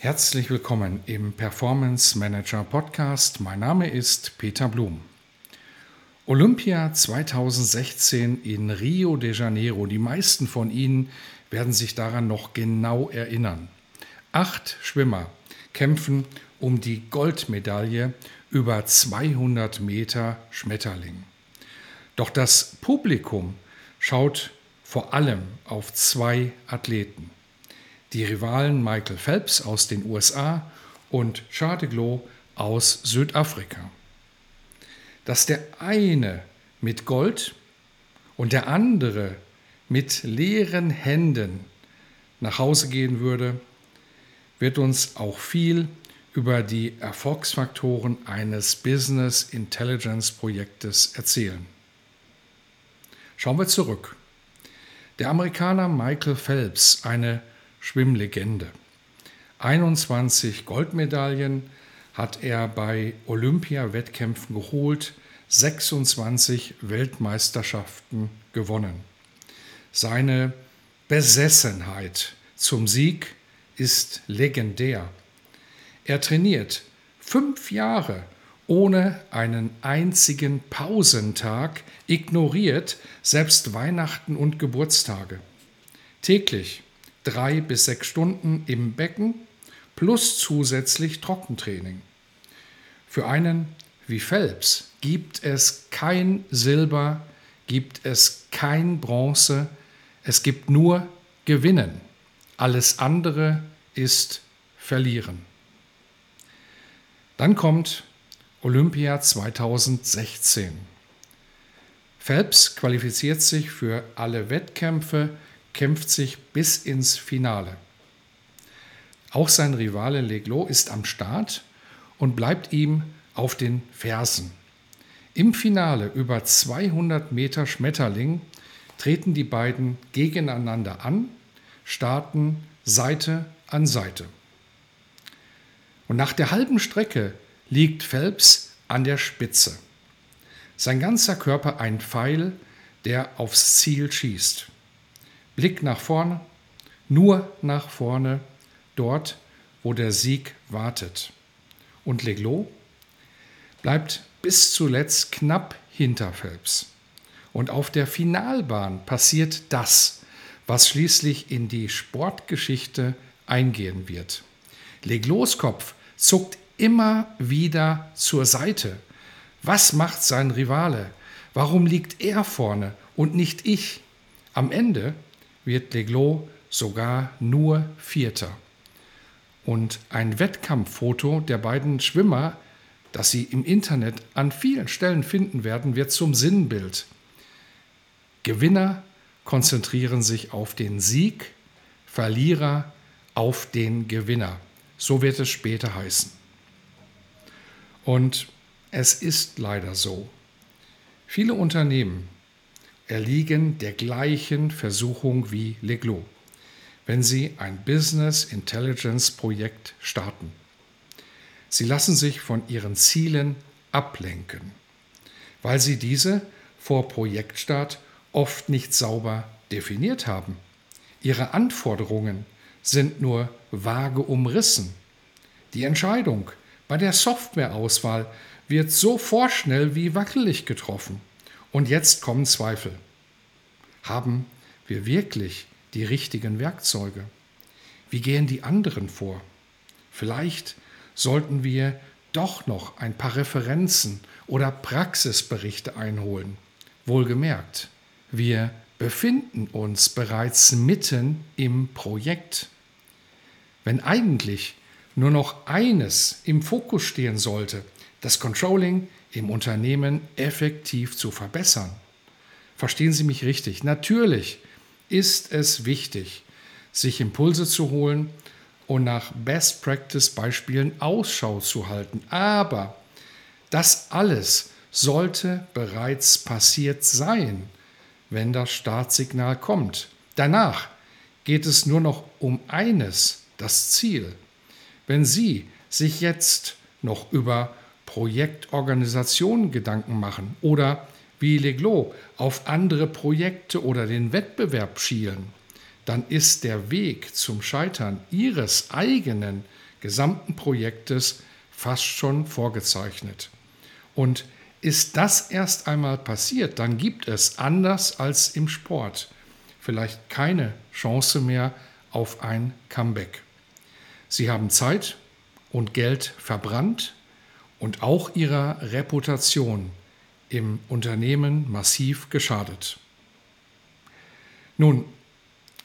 Herzlich willkommen im Performance Manager Podcast. Mein Name ist Peter Blum. Olympia 2016 in Rio de Janeiro. Die meisten von Ihnen werden sich daran noch genau erinnern. Acht Schwimmer kämpfen um die Goldmedaille über 200 Meter Schmetterling. Doch das Publikum schaut vor allem auf zwei Athleten die Rivalen Michael Phelps aus den USA und Charles aus Südafrika. Dass der eine mit Gold und der andere mit leeren Händen nach Hause gehen würde, wird uns auch viel über die Erfolgsfaktoren eines Business Intelligence Projektes erzählen. Schauen wir zurück. Der Amerikaner Michael Phelps, eine Schwimmlegende. 21 Goldmedaillen hat er bei Olympia-Wettkämpfen geholt, 26 Weltmeisterschaften gewonnen. Seine Besessenheit zum Sieg ist legendär. Er trainiert fünf Jahre ohne einen einzigen Pausentag, ignoriert selbst Weihnachten und Geburtstage. Täglich drei bis sechs Stunden im Becken plus zusätzlich Trockentraining. Für einen wie Phelps gibt es kein Silber, gibt es kein Bronze, es gibt nur Gewinnen. Alles andere ist Verlieren. Dann kommt Olympia 2016. Phelps qualifiziert sich für alle Wettkämpfe, kämpft sich bis ins Finale. Auch sein Rivale Leglo ist am Start und bleibt ihm auf den Fersen. Im Finale über 200 Meter Schmetterling treten die beiden gegeneinander an, starten Seite an Seite. Und nach der halben Strecke liegt Phelps an der Spitze. Sein ganzer Körper ein Pfeil, der aufs Ziel schießt. Blick nach vorne, nur nach vorne, dort, wo der Sieg wartet. Und Leglo bleibt bis zuletzt knapp hinter Phelps. Und auf der Finalbahn passiert das, was schließlich in die Sportgeschichte eingehen wird. Leglos Kopf zuckt immer wieder zur Seite. Was macht sein Rivale? Warum liegt er vorne und nicht ich? Am Ende wird Leglos sogar nur Vierter. Und ein Wettkampffoto der beiden Schwimmer, das Sie im Internet an vielen Stellen finden werden, wird zum Sinnbild. Gewinner konzentrieren sich auf den Sieg, Verlierer auf den Gewinner. So wird es später heißen. Und es ist leider so. Viele Unternehmen erliegen der gleichen Versuchung wie Leglo, wenn sie ein Business Intelligence Projekt starten. Sie lassen sich von ihren Zielen ablenken, weil sie diese vor Projektstart oft nicht sauber definiert haben. Ihre Anforderungen sind nur vage umrissen. Die Entscheidung bei der Softwareauswahl wird so vorschnell wie wackelig getroffen. Und jetzt kommen Zweifel. Haben wir wirklich die richtigen Werkzeuge? Wie gehen die anderen vor? Vielleicht sollten wir doch noch ein paar Referenzen oder Praxisberichte einholen. Wohlgemerkt, wir befinden uns bereits mitten im Projekt. Wenn eigentlich nur noch eines im Fokus stehen sollte, das Controlling im Unternehmen effektiv zu verbessern. verstehen Sie mich richtig. Natürlich ist es wichtig, sich Impulse zu holen und nach Best Practice Beispielen Ausschau zu halten. Aber das alles sollte bereits passiert sein, wenn das Startsignal kommt. Danach geht es nur noch um eines, das Ziel. Wenn Sie sich jetzt noch über Projektorganisationen Gedanken machen oder wie Leglo auf andere Projekte oder den Wettbewerb schielen, dann ist der Weg zum Scheitern Ihres eigenen gesamten Projektes fast schon vorgezeichnet. Und ist das erst einmal passiert, dann gibt es, anders als im Sport, vielleicht keine Chance mehr auf ein Comeback. Sie haben Zeit und Geld verbrannt und auch ihrer Reputation im Unternehmen massiv geschadet. Nun,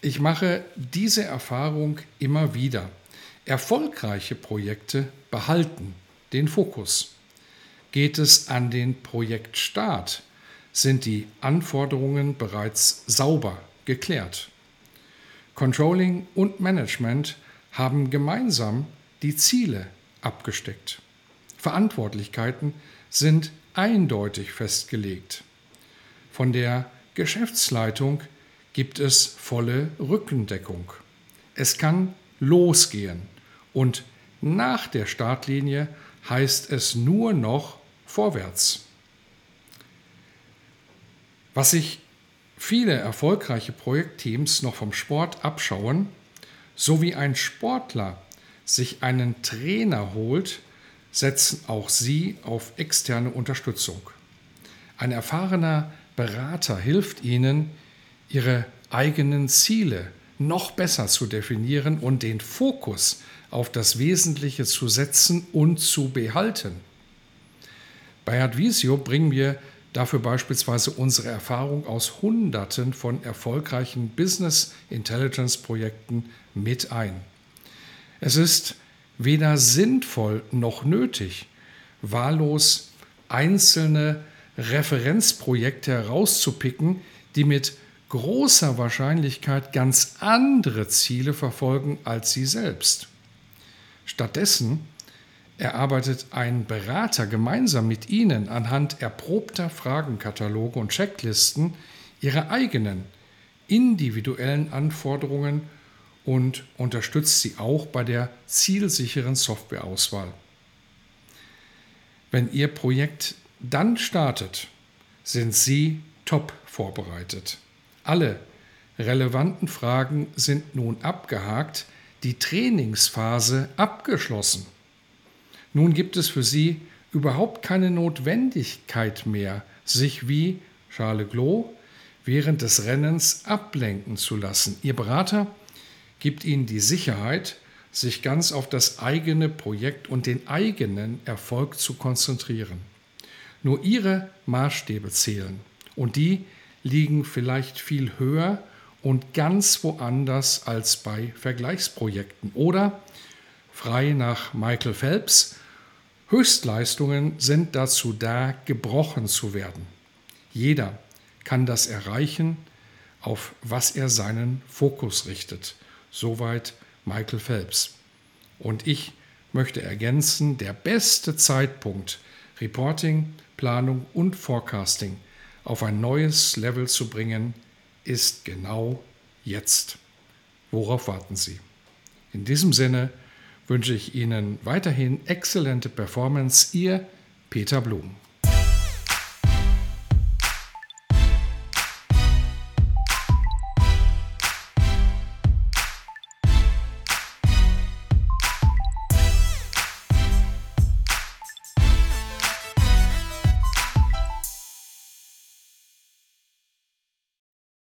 ich mache diese Erfahrung immer wieder. Erfolgreiche Projekte behalten den Fokus. Geht es an den Projektstart, sind die Anforderungen bereits sauber geklärt. Controlling und Management haben gemeinsam die Ziele abgesteckt. Verantwortlichkeiten sind eindeutig festgelegt. Von der Geschäftsleitung gibt es volle Rückendeckung. Es kann losgehen und nach der Startlinie heißt es nur noch vorwärts. Was sich viele erfolgreiche Projektteams noch vom Sport abschauen, so wie ein Sportler sich einen Trainer holt, setzen auch sie auf externe Unterstützung. Ein erfahrener Berater hilft ihnen, ihre eigenen Ziele noch besser zu definieren und den Fokus auf das Wesentliche zu setzen und zu behalten. Bei Advisio bringen wir dafür beispielsweise unsere Erfahrung aus Hunderten von erfolgreichen Business Intelligence Projekten mit ein. Es ist weder sinnvoll noch nötig, wahllos einzelne Referenzprojekte herauszupicken, die mit großer Wahrscheinlichkeit ganz andere Ziele verfolgen als Sie selbst. Stattdessen erarbeitet ein Berater gemeinsam mit Ihnen anhand erprobter Fragenkataloge und Checklisten Ihre eigenen individuellen Anforderungen und unterstützt Sie auch bei der zielsicheren Softwareauswahl. Wenn Ihr Projekt dann startet, sind Sie top vorbereitet. Alle relevanten Fragen sind nun abgehakt, die Trainingsphase abgeschlossen. Nun gibt es für Sie überhaupt keine Notwendigkeit mehr, sich wie Charles Glos während des Rennens ablenken zu lassen. Ihr Berater gibt Ihnen die Sicherheit, sich ganz auf das eigene Projekt und den eigenen Erfolg zu konzentrieren. Nur Ihre Maßstäbe zählen und die liegen vielleicht viel höher und ganz woanders als bei Vergleichsprojekten. Oder, frei nach Michael Phelps, Höchstleistungen sind dazu da, gebrochen zu werden. Jeder kann das erreichen, auf was er seinen Fokus richtet. Soweit Michael Phelps. Und ich möchte ergänzen, der beste Zeitpunkt, Reporting, Planung und Forecasting auf ein neues Level zu bringen, ist genau jetzt. Worauf warten Sie? In diesem Sinne wünsche ich Ihnen weiterhin exzellente Performance. Ihr Peter Blum.